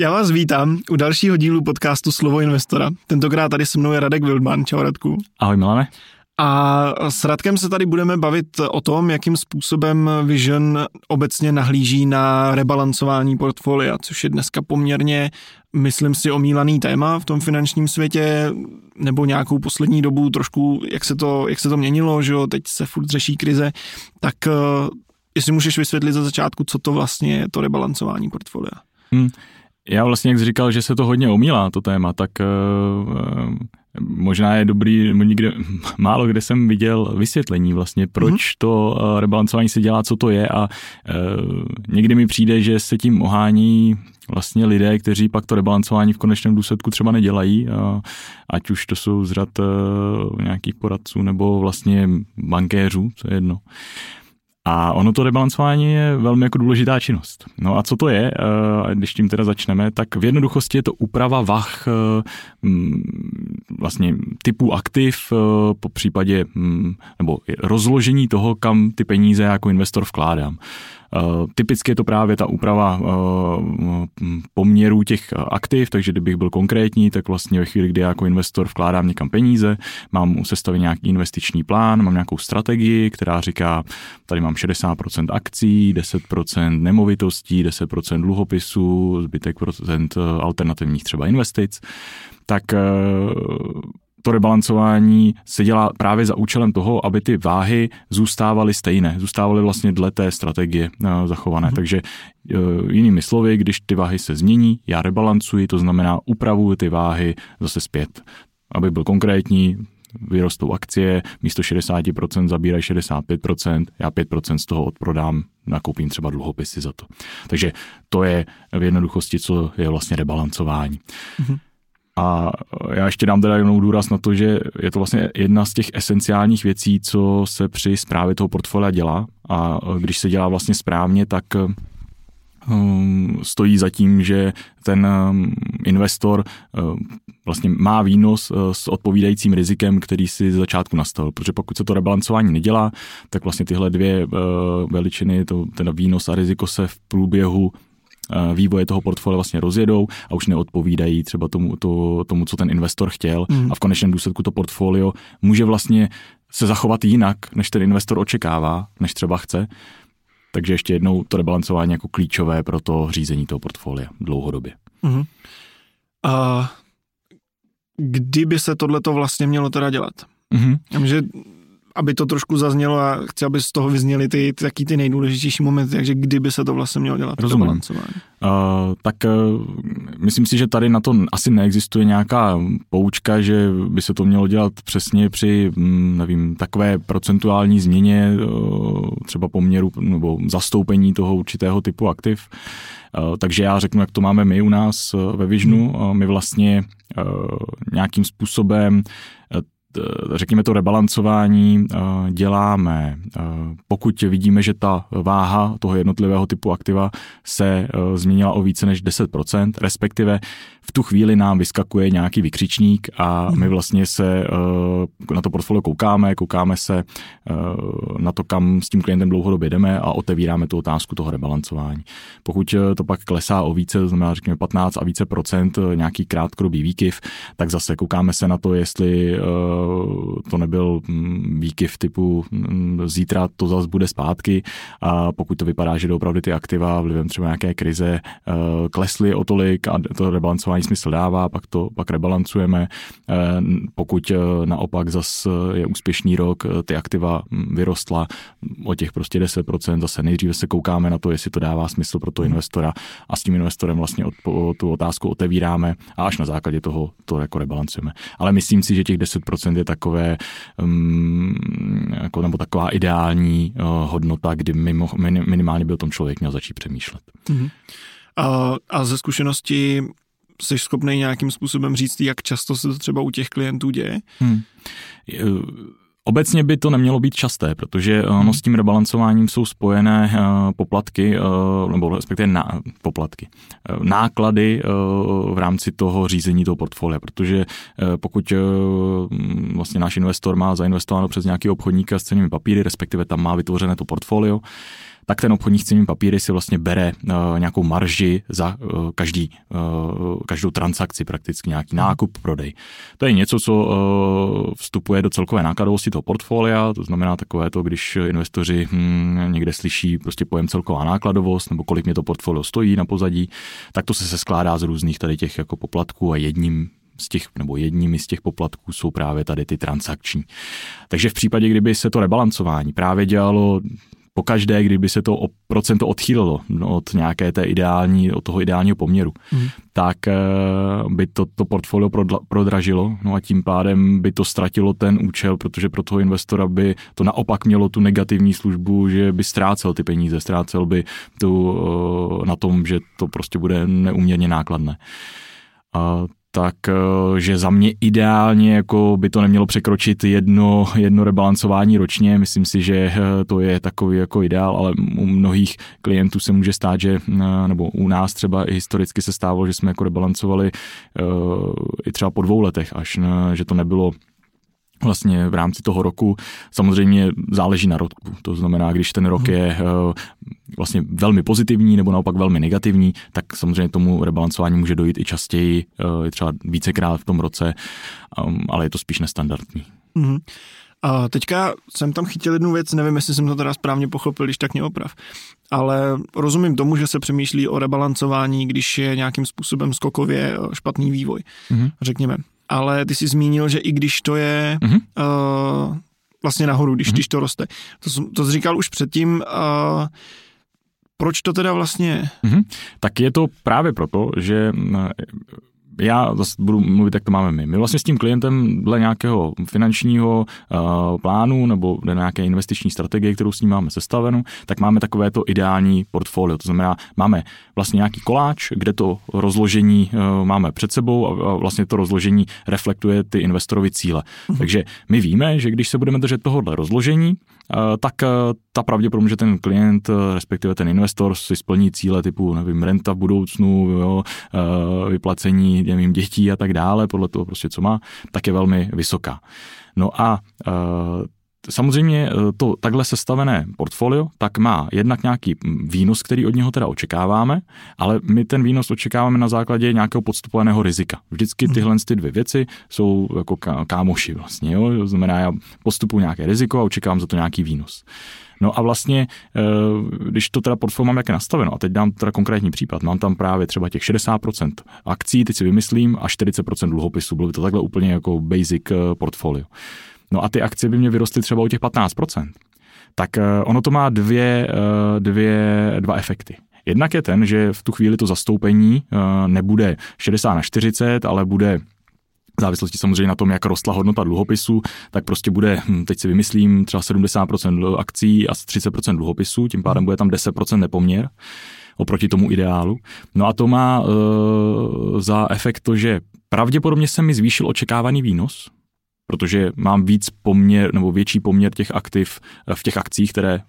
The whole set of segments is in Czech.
Já vás vítám u dalšího dílu podcastu Slovo investora. Tentokrát tady se mnou je Radek Wildman. Čau Radku. Ahoj Milane. A s Radkem se tady budeme bavit o tom, jakým způsobem Vision obecně nahlíží na rebalancování portfolia, což je dneska poměrně, myslím si, omílaný téma v tom finančním světě, nebo nějakou poslední dobu trošku, jak se to, jak se to měnilo, že jo, teď se furt řeší krize, tak eh, jestli můžeš vysvětlit za začátku, co to vlastně je to rebalancování portfolia. Hmm. Já vlastně, jak jsi říkal, že se to hodně omílá, to téma, tak uh, možná je dobrý, nikde, málo kde jsem viděl vysvětlení vlastně, proč mm-hmm. to uh, rebalancování se dělá, co to je a uh, někdy mi přijde, že se tím ohání vlastně lidé, kteří pak to rebalancování v konečném důsledku třeba nedělají, uh, ať už to jsou z řad uh, nějakých poradců nebo vlastně bankéřů, co je jedno. Uh, a ono to rebalancování je velmi jako důležitá činnost. No a co to je, eh, když tím teda začneme, tak v jednoduchosti je to úprava vah eh, vlastně typu aktiv eh, po případě nebo rozložení toho, kam ty peníze jako investor vkládám. Eh, typicky je to právě ta úprava eh, poměrů těch aktiv, takže kdybych byl konkrétní, tak vlastně ve chvíli, kdy já jako investor vkládám někam peníze, mám sestavit nějaký investiční plán, mám nějakou strategii, která říká, tady mám 60% akcí, 10% nemovitostí, 10% dluhopisů, zbytek procent eh, alternativních třeba investic, tak to rebalancování se dělá právě za účelem toho, aby ty váhy zůstávaly stejné, zůstávaly vlastně dle té strategie uh, zachované. Mm. Takže uh, jinými slovy, když ty váhy se změní, já rebalancuji, to znamená upravuji ty váhy zase zpět. Aby byl konkrétní, vyrostou akcie, místo 60% zabírají 65%, já 5% z toho odprodám, nakoupím třeba dluhopisy za to. Takže to je v jednoduchosti, co je vlastně rebalancování. Mm-hmm. A já ještě dám teda jenom důraz na to, že je to vlastně jedna z těch esenciálních věcí, co se při zprávě toho portfolia dělá. A když se dělá vlastně správně, tak um, stojí za tím, že ten um, investor um, vlastně má výnos uh, s odpovídajícím rizikem, který si z začátku nastavil. Protože pokud se to rebalancování nedělá, tak vlastně tyhle dvě uh, veličiny, to, ten výnos a riziko se v průběhu vývoje toho portfolia vlastně rozjedou a už neodpovídají třeba tomu, to, tomu co ten investor chtěl mm. a v konečném důsledku to portfolio může vlastně se zachovat jinak, než ten investor očekává, než třeba chce. Takže ještě jednou to rebalancování jako klíčové pro to řízení toho portfolia dlouhodobě. Mm. A kdyby se tohleto vlastně mělo teda dělat? Mm-hmm. Že aby to trošku zaznělo a chci, aby z toho vyzněly ty, ty taky ty nejdůležitější momenty, takže kdyby se to vlastně mělo dělat. Rozumím. Uh, tak uh, myslím si, že tady na to asi neexistuje nějaká poučka, že by se to mělo dělat přesně při, hm, nevím, takové procentuální změně uh, třeba poměru nebo zastoupení toho určitého typu aktiv. Uh, takže já řeknu, jak to máme my u nás ve Visionu. Hmm. My vlastně nějakým způsobem řekněme to rebalancování eh, děláme, eh, pokud vidíme, že ta váha toho jednotlivého typu aktiva se eh, změnila o více než 10%, respektive v tu chvíli nám vyskakuje nějaký vykřičník a my mhm. vlastně se na to portfolio koukáme, koukáme se na to, kam s tím klientem dlouhodobě jdeme a otevíráme tu otázku toho rebalancování. Pokud to pak klesá o více, to znamená řekněme 15 a více procent, nějaký krátkodobý výkyv, tak zase koukáme se na to, jestli to nebyl mm, výkyv typu mm, zítra to zase bude zpátky a pokud to vypadá, že opravdu ty aktiva vlivem třeba nějaké krize eh, klesly o tolik a to rebalancování smysl dává, pak to pak rebalancujeme. Eh, pokud eh, naopak zase je úspěšný rok, ty aktiva mm, vyrostla o těch prostě 10%, zase nejdříve se koukáme na to, jestli to dává smysl pro toho hmm. investora a s tím investorem vlastně tu otázku otevíráme a až na základě toho to jako rebalancujeme. Ale myslím si, že těch 10% je takové, um, jako, nebo taková ideální uh, hodnota, kdy mimo, minimálně by o tom člověk měl začít přemýšlet. Mm-hmm. A, a ze zkušenosti jsi schopný nějakým způsobem říct, jak často se to třeba u těch klientů děje? Hmm. Obecně by to nemělo být časté, protože hmm. no, s tím rebalancováním jsou spojené uh, poplatky, uh, nebo respektive na, poplatky, náklady v rámci toho řízení toho portfolia, protože pokud vlastně náš investor má zainvestováno přes nějaký obchodníka s cenými papíry, respektive tam má vytvořené to portfolio, tak ten obchodník s cenými papíry si vlastně bere uh, nějakou marži za uh, každý, uh, každou transakci, prakticky nějaký mhm. nákup, prodej. To je něco, co uh, vstupuje do celkové nákladovosti toho portfolia, to znamená takové to, když investoři hm, někde slyší prostě pojem celková nákladovost nebo kolik mě to portfolio stojí na pozadí, tak to se, se skládá z různých tady těch jako poplatků a jedním z těch, nebo jedními z těch poplatků jsou právě tady ty transakční. Takže v případě, kdyby se to rebalancování právě dělalo pokaždé, kdyby se to o procento odchýlilo od nějaké té ideální, od toho ideálního poměru, hmm. tak eh, by to, to portfolio prodražilo, no a tím pádem by to ztratilo ten účel, protože pro toho investora by to naopak mělo tu negativní službu, že by ztrácel ty peníze, ztrácel by tu eh, na tom, že to prostě bude neuměrně nákladné. A tak eh, že za mě ideálně jako by to nemělo překročit jedno, jedno rebalancování ročně. Myslím si, že eh, to je takový jako ideál, ale u mnohých klientů se může stát, že eh, nebo u nás třeba i historicky se stávalo, že jsme jako rebalancovali i třeba po dvou letech, až že to nebylo vlastně v rámci toho roku. Samozřejmě záleží na roku. To znamená, když ten rok mhm. je eh, vlastně velmi pozitivní nebo naopak velmi negativní, tak samozřejmě tomu rebalancování může dojít i častěji, eh, třeba vícekrát v tom roce, um, ale je to spíš nestandardní. Mm-hmm. A teďka jsem tam chytil jednu věc, nevím, jestli jsem to teda správně pochopil, když tak mě oprav. Ale rozumím tomu, že se přemýšlí o rebalancování, když je nějakým způsobem skokově eh, špatný vývoj, mm-hmm. řekněme ale ty jsi zmínil, že i když to je mm-hmm. uh, vlastně nahoru, když, mm-hmm. když to roste. To, to jsi říkal už předtím, uh, proč to teda vlastně? Mm-hmm. Tak je to právě proto, že já zase budu mluvit, jak to máme my. My vlastně s tím klientem dle nějakého finančního uh, plánu nebo dle nějaké investiční strategie, kterou s ním máme sestavenou, tak máme takové to ideální portfolio. To znamená, máme vlastně nějaký koláč, kde to rozložení uh, máme před sebou a, a vlastně to rozložení reflektuje ty investorovy cíle. Uh-huh. Takže my víme, že když se budeme držet tohohle rozložení, tak eh, ta pravděpodobně, že ten klient, eh, respektive ten investor si splní cíle typu, nevím, renta v budoucnu, jo, vyplacení nevím, dětí a tak dále, podle toho prostě, co má, tak je velmi vysoká. No a Samozřejmě eh, to takhle sestavené portfolio tak má jednak nějaký výnos, který od něho teda očekáváme, ale my ten výnos očekáváme na základě nějakého podstupovaného rizika. Vždycky hmm. tyhle ty dvě věci jsou jako kámoši vlastně. Jo? To znamená, já postupuji nějaké riziko a očekávám za to nějaký výnos. No a vlastně, eh, když to teda portfolio mám jak je nastaveno, a teď dám teda konkrétní případ, mám tam právě třeba těch 60% akcí, teď si vymyslím, a 40% dluhopisů, bylo by to takhle úplně jako basic eh, portfolio no a ty akcie by mě vyrostly třeba o těch 15%, tak eh, ono to má dvě, eh, dvě, dva efekty. Jednak je ten, že v tu chvíli to zastoupení eh, nebude 60 na 40, ale bude v závislosti samozřejmě na tom, jak rostla hodnota dluhopisu, tak prostě bude, hm, teď si vymyslím, třeba 70% akcí a 30% dluhopisů, tím pádem bude tam 10% nepoměr oproti tomu ideálu. No a to má e, za efekt to, že pravděpodobně se mi zvýšil očekávaný výnos, protože mám víc poměr nebo větší poměr těch aktiv eh, v těch akcích, které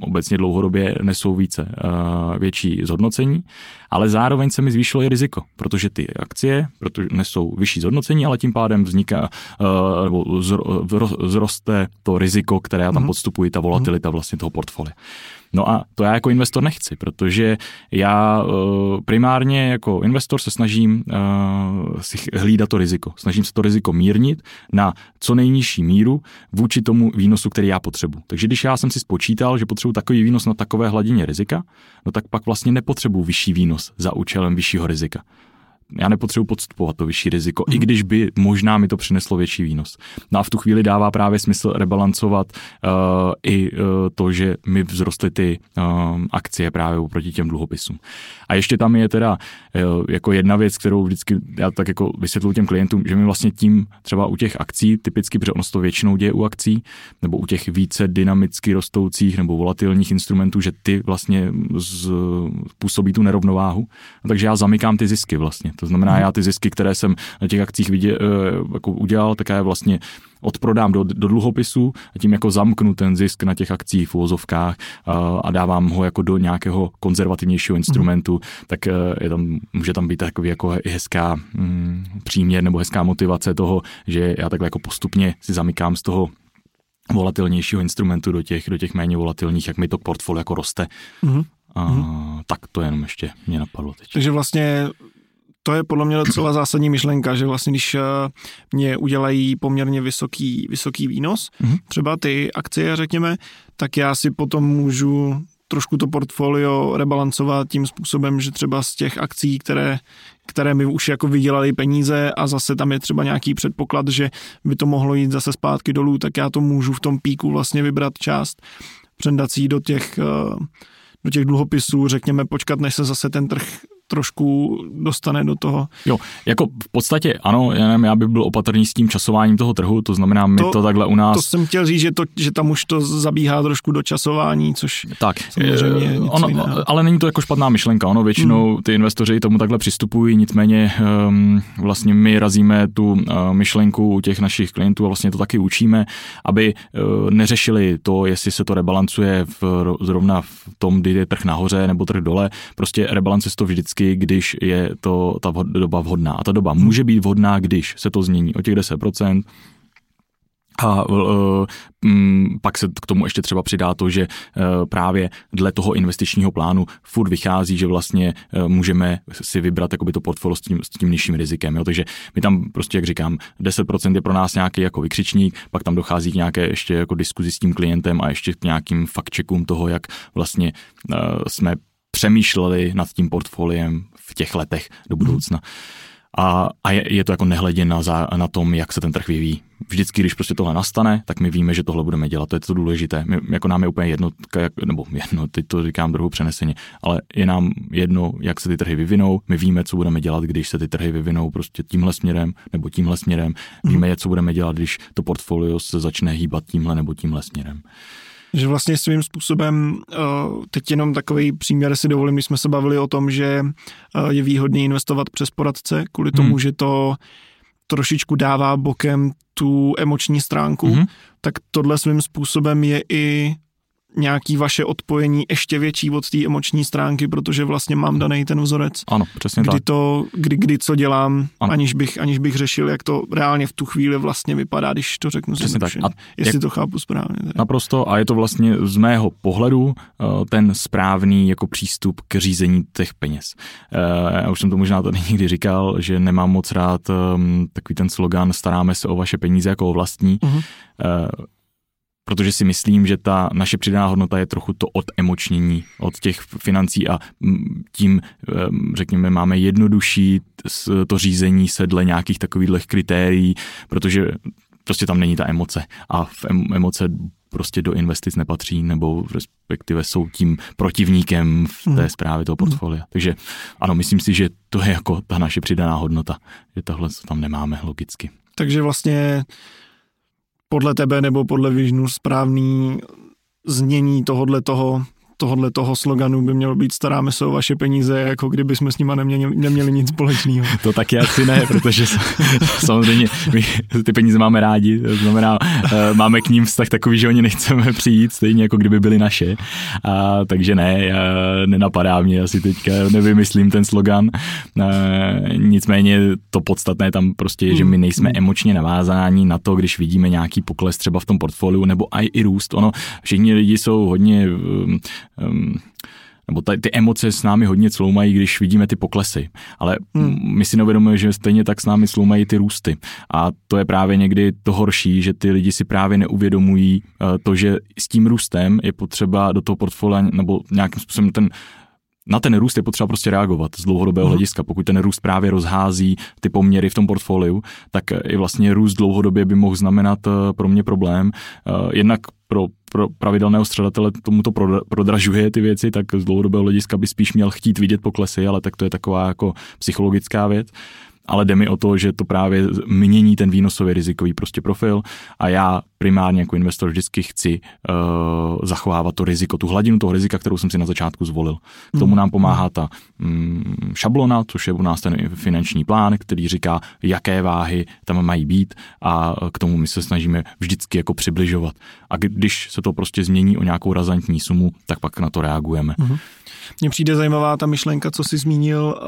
obecně dlouhodobě nesou více uh, větší zhodnocení, ale zároveň se mi zvýšilo i riziko, protože ty akcie protože nesou vyšší zhodnocení, ale tím pádem vzniká uh, nebo zroste to riziko, které já tam mm-hmm. podstupuji, ta volatilita vlastně toho portfolia. No a to já jako investor nechci, protože já uh, primárně jako investor se snažím uh, si hlídat to riziko. Snažím se to riziko mírnit na co nejnižší míru vůči tomu výnosu, který já potřebuji. Takže když já jsem si spočítal, že potřebuji takový výnos na takové hladině rizika, no tak pak vlastně nepotřebuji vyšší výnos za účelem vyššího rizika já nepotřebuji podstupovat to vyšší riziko, mm. i mhm. když by možná mi to přineslo větší výnos. No a v tu chvíli dává právě smysl rebalancovat uh, i uh, to, že mi vzrostly ty uh, akcie právě oproti těm dluhopisům. A ještě tam je teda uh, jako jedna věc, kterou vždycky já tak jako vysvětluji těm klientům, že mi vlastně tím třeba u těch akcí, typicky, protože ono se to většinou děje u akcí, nebo u těch více dynamicky rostoucích nebo volatilních instrumentů, že ty vlastně z, působí tu nerovnováhu. No, takže já zamykám ty zisky vlastně. To znamená, já ty zisky, které jsem na těch akcích vidě, eh, jako udělal, tak já je vlastně odprodám do, do dluhopisu a tím jako zamknu ten zisk na těch akcích v uvozovkách a, a dávám ho jako do nějakého konzervativnějšího instrumentu, mm. tak eh, je tam, může tam být takový jako hezká mm, příměr nebo hezká motivace toho, že já takhle jako postupně si zamykám z toho volatilnějšího instrumentu do těch, do těch méně volatilních, jak mi to portfolio jako roste. Mm-hmm. A, mm-hmm. Tak to jenom ještě mě napadlo teď. Takže vlastně to je podle mě docela zásadní myšlenka, že vlastně když eh, mě udělají poměrně vysoký, vysoký výnos, mm-hmm. třeba ty akcie, řekněme, tak já si potom můžu trošku to portfolio rebalancovat tím způsobem, že třeba z těch akcí, které, které mi už jako vydělaly peníze a zase tam je třeba nějaký předpoklad, že by to mohlo jít zase zpátky dolů, tak já to můžu v tom píku vlastně vybrat část předací do těch, eh, do těch dluhopisů, řekněme, počkat, než se zase ten trh trošku dostane do toho. Jo, jako v podstatě ano, já, nevím, já bych byl opatrný s tím časováním toho trhu, to znamená, my to, to takhle u nás... To jsem chtěl říct, že, to, že tam už to zabíhá trošku do časování, což tak, samozřejmě je ono, Ale není to jako špatná myšlenka, ono většinou hmm. ty investoři tomu takhle přistupují, nicméně um, vlastně my razíme tu uh, myšlenku u těch našich klientů a vlastně to taky učíme, aby uh, neřešili to, jestli se to rebalancuje v, zrovna v tom, kdy je trh nahoře nebo trh dole, prostě rebalancuje se to vždycky vždycky, když je to ta doba vhodná. A ta doba může být vhodná, když se to změní o těch 10%, a uh, um, pak se k tomu ještě třeba přidá to, že uh, právě dle toho investičního plánu furt vychází, že vlastně uh, můžeme si vybrat jakoby to portfolio s tím, s tím nižším rizikem. Jo? Takže my tam prostě, jak říkám, 10% je pro nás nějaký jako vykřičník, pak tam dochází k nějaké ještě jako diskuzi s tím klientem a ještě k nějakým faktčekům toho, jak vlastně jsme přemýšleli nad tím portfoliem v těch letech do budoucna. A, a je, je to jako nehledě na, za, na tom, jak se ten trh vyvíjí. Vždycky, když prostě tohle nastane, tak my víme, že tohle budeme dělat. To je to důležité. My, jako nám je úplně jedno, jak, nebo jedno, teď to říkám druhou přeneseně, ale je nám jedno, jak se ty trhy vyvinou. My víme, co budeme dělat, když se ty trhy vyvinou prostě tímhle směrem nebo tímhle směrem. Víme, mm. co budeme dělat, když to portfolio se začne hýbat tímhle nebo tímhle směrem. Že vlastně svým způsobem, eh, teď jenom takový příměr si dovolím, my jsme se bavili o tom, že eh, je výhodný investovat přes poradce, kvůli tomu, hmm. že to trošičku dává bokem tu emoční stránku, hmm. tak tohle svým způsobem je i nějaký vaše odpojení ještě větší od té emoční stránky, protože vlastně mám daný ten vzorec. Ano, přesně kdy tak. To, kdy, kdy co dělám, aniž bych, aniž bych řešil, jak to reálně v tu chvíli vlastně vypadá, když to řeknu přesně tak. A jestli jak, to chápu správně. Tedy. Naprosto a je to vlastně z mého pohledu eh, ten správný jako přístup k řízení těch peněz. Eh, já už jsem to možná tady někdy říkal, že nemám moc rád ehm, takový ten slogan staráme se o vaše peníze jako o vlastní. Uh-huh protože si myslím, že ta naše přidaná hodnota je trochu to od emočnění, od těch financí a tím, řekněme, máme jednodušší to řízení se dle nějakých takových kritérií, protože prostě tam není ta emoce a v emoce prostě do investic nepatří, nebo respektive jsou tím protivníkem v té hmm. zprávě toho portfolia. Takže ano, myslím si, že to je jako ta naše přidaná hodnota, že tohle tam nemáme logicky. Takže vlastně podle tebe nebo podle Vižnu správný znění tohodle toho tohohle toho sloganu by mělo být staráme se o vaše peníze, jako kdyby jsme s nima neměli, neměli nic společného. To taky asi ne, protože samozřejmě my ty peníze máme rádi, to znamená, eh, máme k ním vztah takový, že oni nechceme přijít, stejně jako kdyby byly naše. A, takže ne, já, nenapadá mě asi teďka, nevymyslím ten slogan. A, nicméně to podstatné tam prostě je, že my nejsme hmm. emočně navázáni na to, když vidíme nějaký pokles třeba v tom portfoliu, nebo i, i růst. Ono, všichni lidi jsou hodně um, nebo ty, ty emoce s námi hodně sloumají, když vidíme ty poklesy. Ale hmm. my si neuvědomujeme, že stejně tak s námi sloumají ty růsty. A to je právě někdy to horší, že ty lidi si právě neuvědomují uh, to, že s tím růstem je potřeba do toho portfolia nebo nějakým způsobem ten na ten růst je potřeba prostě reagovat z dlouhodobého hmm. hlediska. Pokud ten růst právě rozhází ty poměry v tom portfoliu, tak i vlastně růst dlouhodobě by mohl znamenat eh, pro mě problém. Eh, jednak pro, pro pravidelného středatele tomu to prodražuje ty věci, tak z dlouhodobého hlediska by spíš měl chtít vidět poklesy, ale tak to je taková jako psychologická věc ale jde mi o to, že to právě mění ten výnosový rizikový prostě profil a já primárně jako investor vždycky chci uh, zachovávat to riziko, tu hladinu toho rizika, kterou jsem si na začátku zvolil. K tomu nám pomáhá ta um, šablona, což je u nás ten finanční plán, který říká, jaké váhy tam mají být a k tomu my se snažíme vždycky jako přibližovat. A když se to prostě změní o nějakou razantní sumu, tak pak na to reagujeme. Mm-hmm. Mně přijde zajímavá ta myšlenka, co jsi zmínil,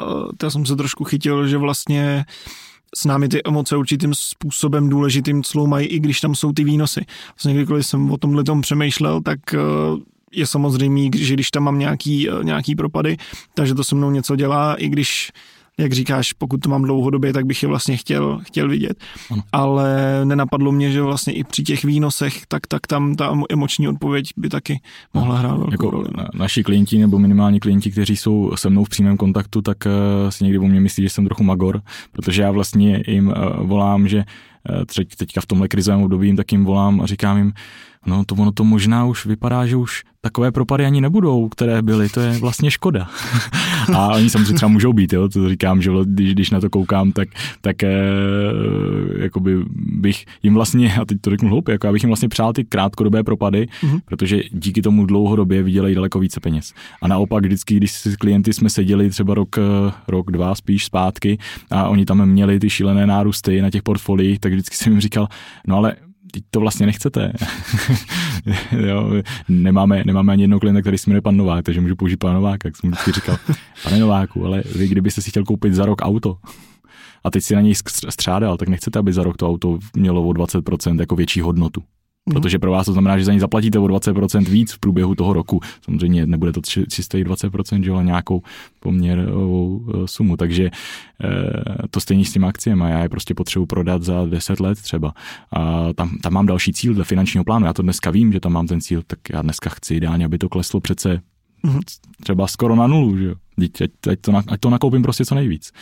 já jsem se trošku chytil, že vlastně s námi ty emoce určitým způsobem důležitým cloumají, i když tam jsou ty výnosy. Vlastně kdykoliv jsem o tomhle tom přemýšlel, tak eh, je samozřejmé, že když tam mám nějaký, eh, nějaký propady, takže to se mnou něco dělá, i když jak říkáš, pokud to mám dlouhodobě, tak bych je vlastně chtěl, chtěl vidět. Ano. Ale nenapadlo mě, že vlastně i při těch výnosech, tak, tak tam ta emoční odpověď by taky mohla hrát velkou jako roli. Na, naši klienti nebo minimálně klienti, kteří jsou se mnou v přímém kontaktu, tak uh, si někdy o mě myslí, že jsem trochu magor, protože já vlastně jim uh, volám, že uh, teďka v tomhle krizovém období jim tak jim volám a říkám jim, no to ono to možná už vypadá, že už takové propady ani nebudou, které byly, to je vlastně škoda. a oni samozřejmě třeba můžou být, jo, to říkám, že když, když na to koukám, tak, tak e, jakoby bych jim vlastně, a teď to řeknu hloupě, jako já bych jim vlastně přál ty krátkodobé propady, mm-hmm. protože díky tomu dlouhodobě vydělají daleko více peněz. A naopak vždycky, když si s klienty jsme seděli třeba rok, eh, rok, dva spíš zpátky a oni tam měli ty šílené nárůsty na těch portfoliích, tak vždycky jsem jim říkal, no ale teď to vlastně nechcete. jo, nemáme, nemáme ani jednoho klienta, který se jmenuje pan Novák, takže můžu použít pan Novák, jak jsem vždycky říkal, pane Nováku, ale vy kdybyste si chtěl koupit za rok auto, a teď si na něj střádal, tak nechcete, aby za rok to auto mělo o 20% jako větší hodnotu. Mhm. Protože pro vás to znamená, že za ní zaplatíte o 20% víc v průběhu toho roku. Samozřejmě nebude to čistý 20%, že ale nějakou poměrovou e, sumu. Takže e, to stejně s těmi akciemi. Já je prostě potřebuji prodat za 10 let třeba. A tam, tam mám další cíl dle finančního plánu. Já to dneska vím, že tam mám ten cíl, tak já dneska chci ideálně, aby to kleslo přece mhm. třeba skoro na nulu, že jo. Ať, ať, to, ať to nakoupím prostě co nejvíc.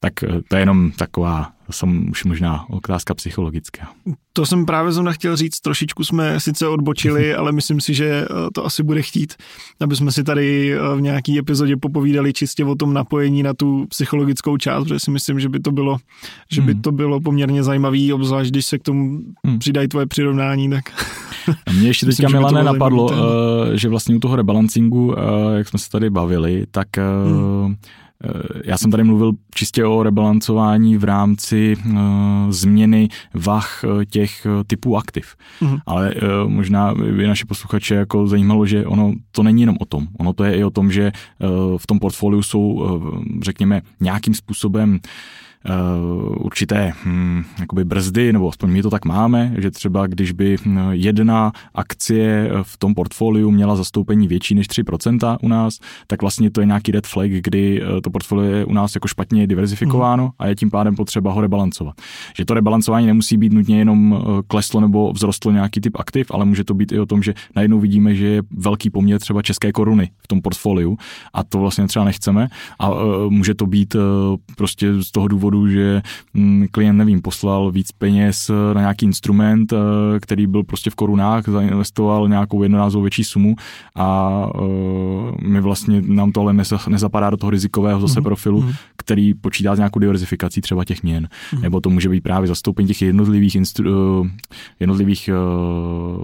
Tak e, to je jenom taková to jsem už možná otázka psychologická. To jsem právě zrovna chtěl říct, trošičku jsme sice odbočili, ale myslím si, že eh, to asi bude chtít, aby jsme si tady eh, v nějaký epizodě popovídali čistě o tom napojení na tu psychologickou část, protože si myslím, že by to bylo, že by hmm. to bylo poměrně zajímavý, obzvlášť když se k tomu hmm. přidají tvoje přirovnání, tak... A mě ještě teďka Milané napadlo, uh, že vlastně u toho rebalancingu, jak jsme se tady bavili, tak hmm Eh, já jsem tady mluvil čistě o rebalancování v rámci uh, změny vah eh, těch typů aktiv. Mm-hmm. Ale uh, možná by naše posluchače jako zajímalo, že ono to není jenom o tom. Ono to je i o tom, že uh, v tom portfoliu jsou, uh, řekněme, nějakým způsobem uh, Eh, určité hm, jakoby brzdy, nebo aspoň my to tak máme, že třeba když by hm, jedna akcie v tom portfoliu měla zastoupení větší než 3% u nás, tak vlastně to je nějaký red flag, kdy eh, to portfolio je u nás jako špatně diverzifikováno mm. a je tím pádem potřeba ho rebalancovat. Že to rebalancování nemusí být nutně jenom eh, kleslo nebo vzrostlo nějaký typ aktiv, ale může to být i o tom, že najednou vidíme, že je velký poměr třeba české koruny v tom portfoliu a to vlastně třeba nechceme a může to být prostě z toho důvodu, důvodu, že mm, klient, nevím, poslal víc peněz eh, na nějaký instrument, eh, který byl prostě v korunách, zainvestoval nějakou jednorázovou větší sumu a eh, my vlastně nám to ale nezapadá do toho rizikového zase mm-hmm. profilu, mm-hmm. který počítá s nějakou diverzifikací třeba těch měn. Mm-hmm. Nebo to může být právě zastoupení těch jednotlivých, instru, jednotlivých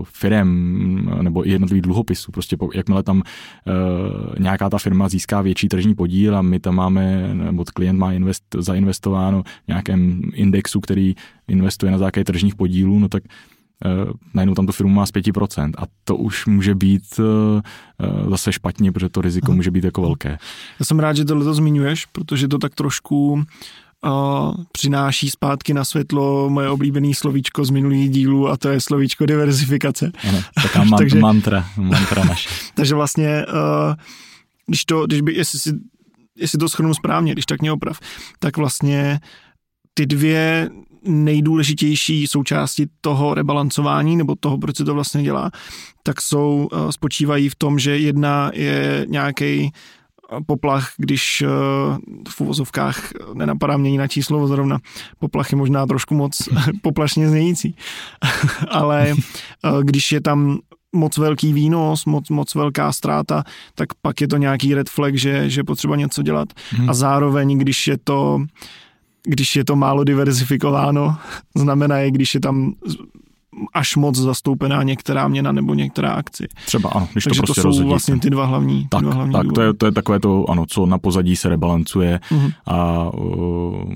firm nebo jednotlivých dluhopisů. Prostě jakmile tam nějaká ta firma získá větší tržní podíl a my tam máme, nebo klient má invest, zainvestovat investováno v nějakém indexu, který investuje na základě tržních podílů, no tak uh, najednou tam to firmu má z 5%. A to už může být uh, zase špatně, protože to riziko Aha. může být jako velké. Já jsem rád, že tohle to zmiňuješ, protože to tak trošku uh, přináší zpátky na světlo moje oblíbené slovíčko z minulých dílů a to je slovíčko diverzifikace. Ano, taká man- takže, mantra, mantra naše. takže vlastně, uh, když to, když by, jestli si jestli to schrnu správně, když tak mě oprav, tak vlastně ty dvě nejdůležitější součásti toho rebalancování, nebo toho, proč se to vlastně dělá, tak jsou, eh, spočívají v tom, že jedna je nějaký eh, poplach, když eh, v uvozovkách nenapadá mě jiná číslo zrovna. Poplach je možná trošku moc poplašně znějící, ale když je tam moc velký výnos, moc, moc velká ztráta, tak pak je to nějaký red flag, že, že potřeba něco dělat. Hmm. A zároveň, když je to když je to málo diverzifikováno, znamená je, když je tam až moc zastoupená některá měna nebo některá akci. Třeba ano, když Takže to prostě to jsou rozhodíte. vlastně ty dva hlavní. Tak, dva hlavní tak to, je, to je takové to, ano, co na pozadí se rebalancuje uh-huh. a uh,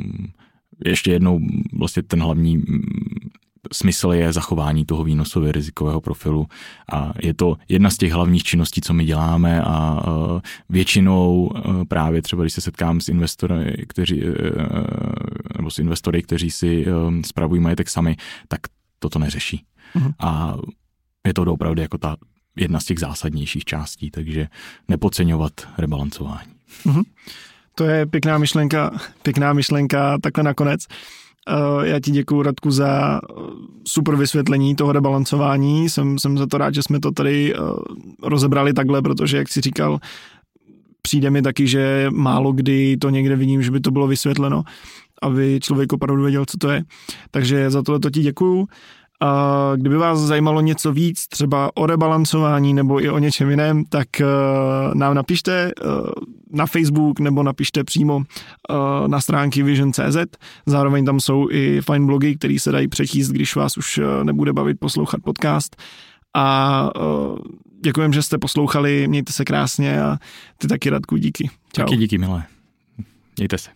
ještě jednou vlastně ten hlavní smysl je zachování toho výnosově rizikového profilu a je to jedna z těch hlavních činností, co my děláme a většinou právě třeba, když se setkám s investory, kteří, nebo nebo s investory, kteří si spravují majetek sami, tak toto neřeší. Uh-huh. A je to opravdu jako ta jedna z těch zásadnějších částí, takže nepodceňovat rebalancování. Uh-huh. To je pěkná myšlenka, pěkná myšlenka takhle nakonec. Eh, já ti děkuji, Radku, za eh, super vysvětlení toho rebalancování. Jsem, jsem za to rád, že jsme to tady eh, rozebrali takhle, protože, jak jsi říkal, přijde mi taky, že málo kdy to někde vidím, že by to bylo vysvětleno, aby člověk opravdu věděl, co to je. Takže za tohle to ti děkuju. A kdyby vás zajímalo něco víc, třeba o rebalancování nebo i o něčem jiném, tak uh, nám napište uh, na Facebook nebo napište přímo uh, na stránky Vision.cz. Zároveň tam jsou i fajn blogy, které se dají přečíst, když vás už nebude bavit poslouchat podcast. A děkujem, že jste poslouchali, mějte se krásně a ty taky Radku, díky. Čau. Taky díky, milé. Mějte se.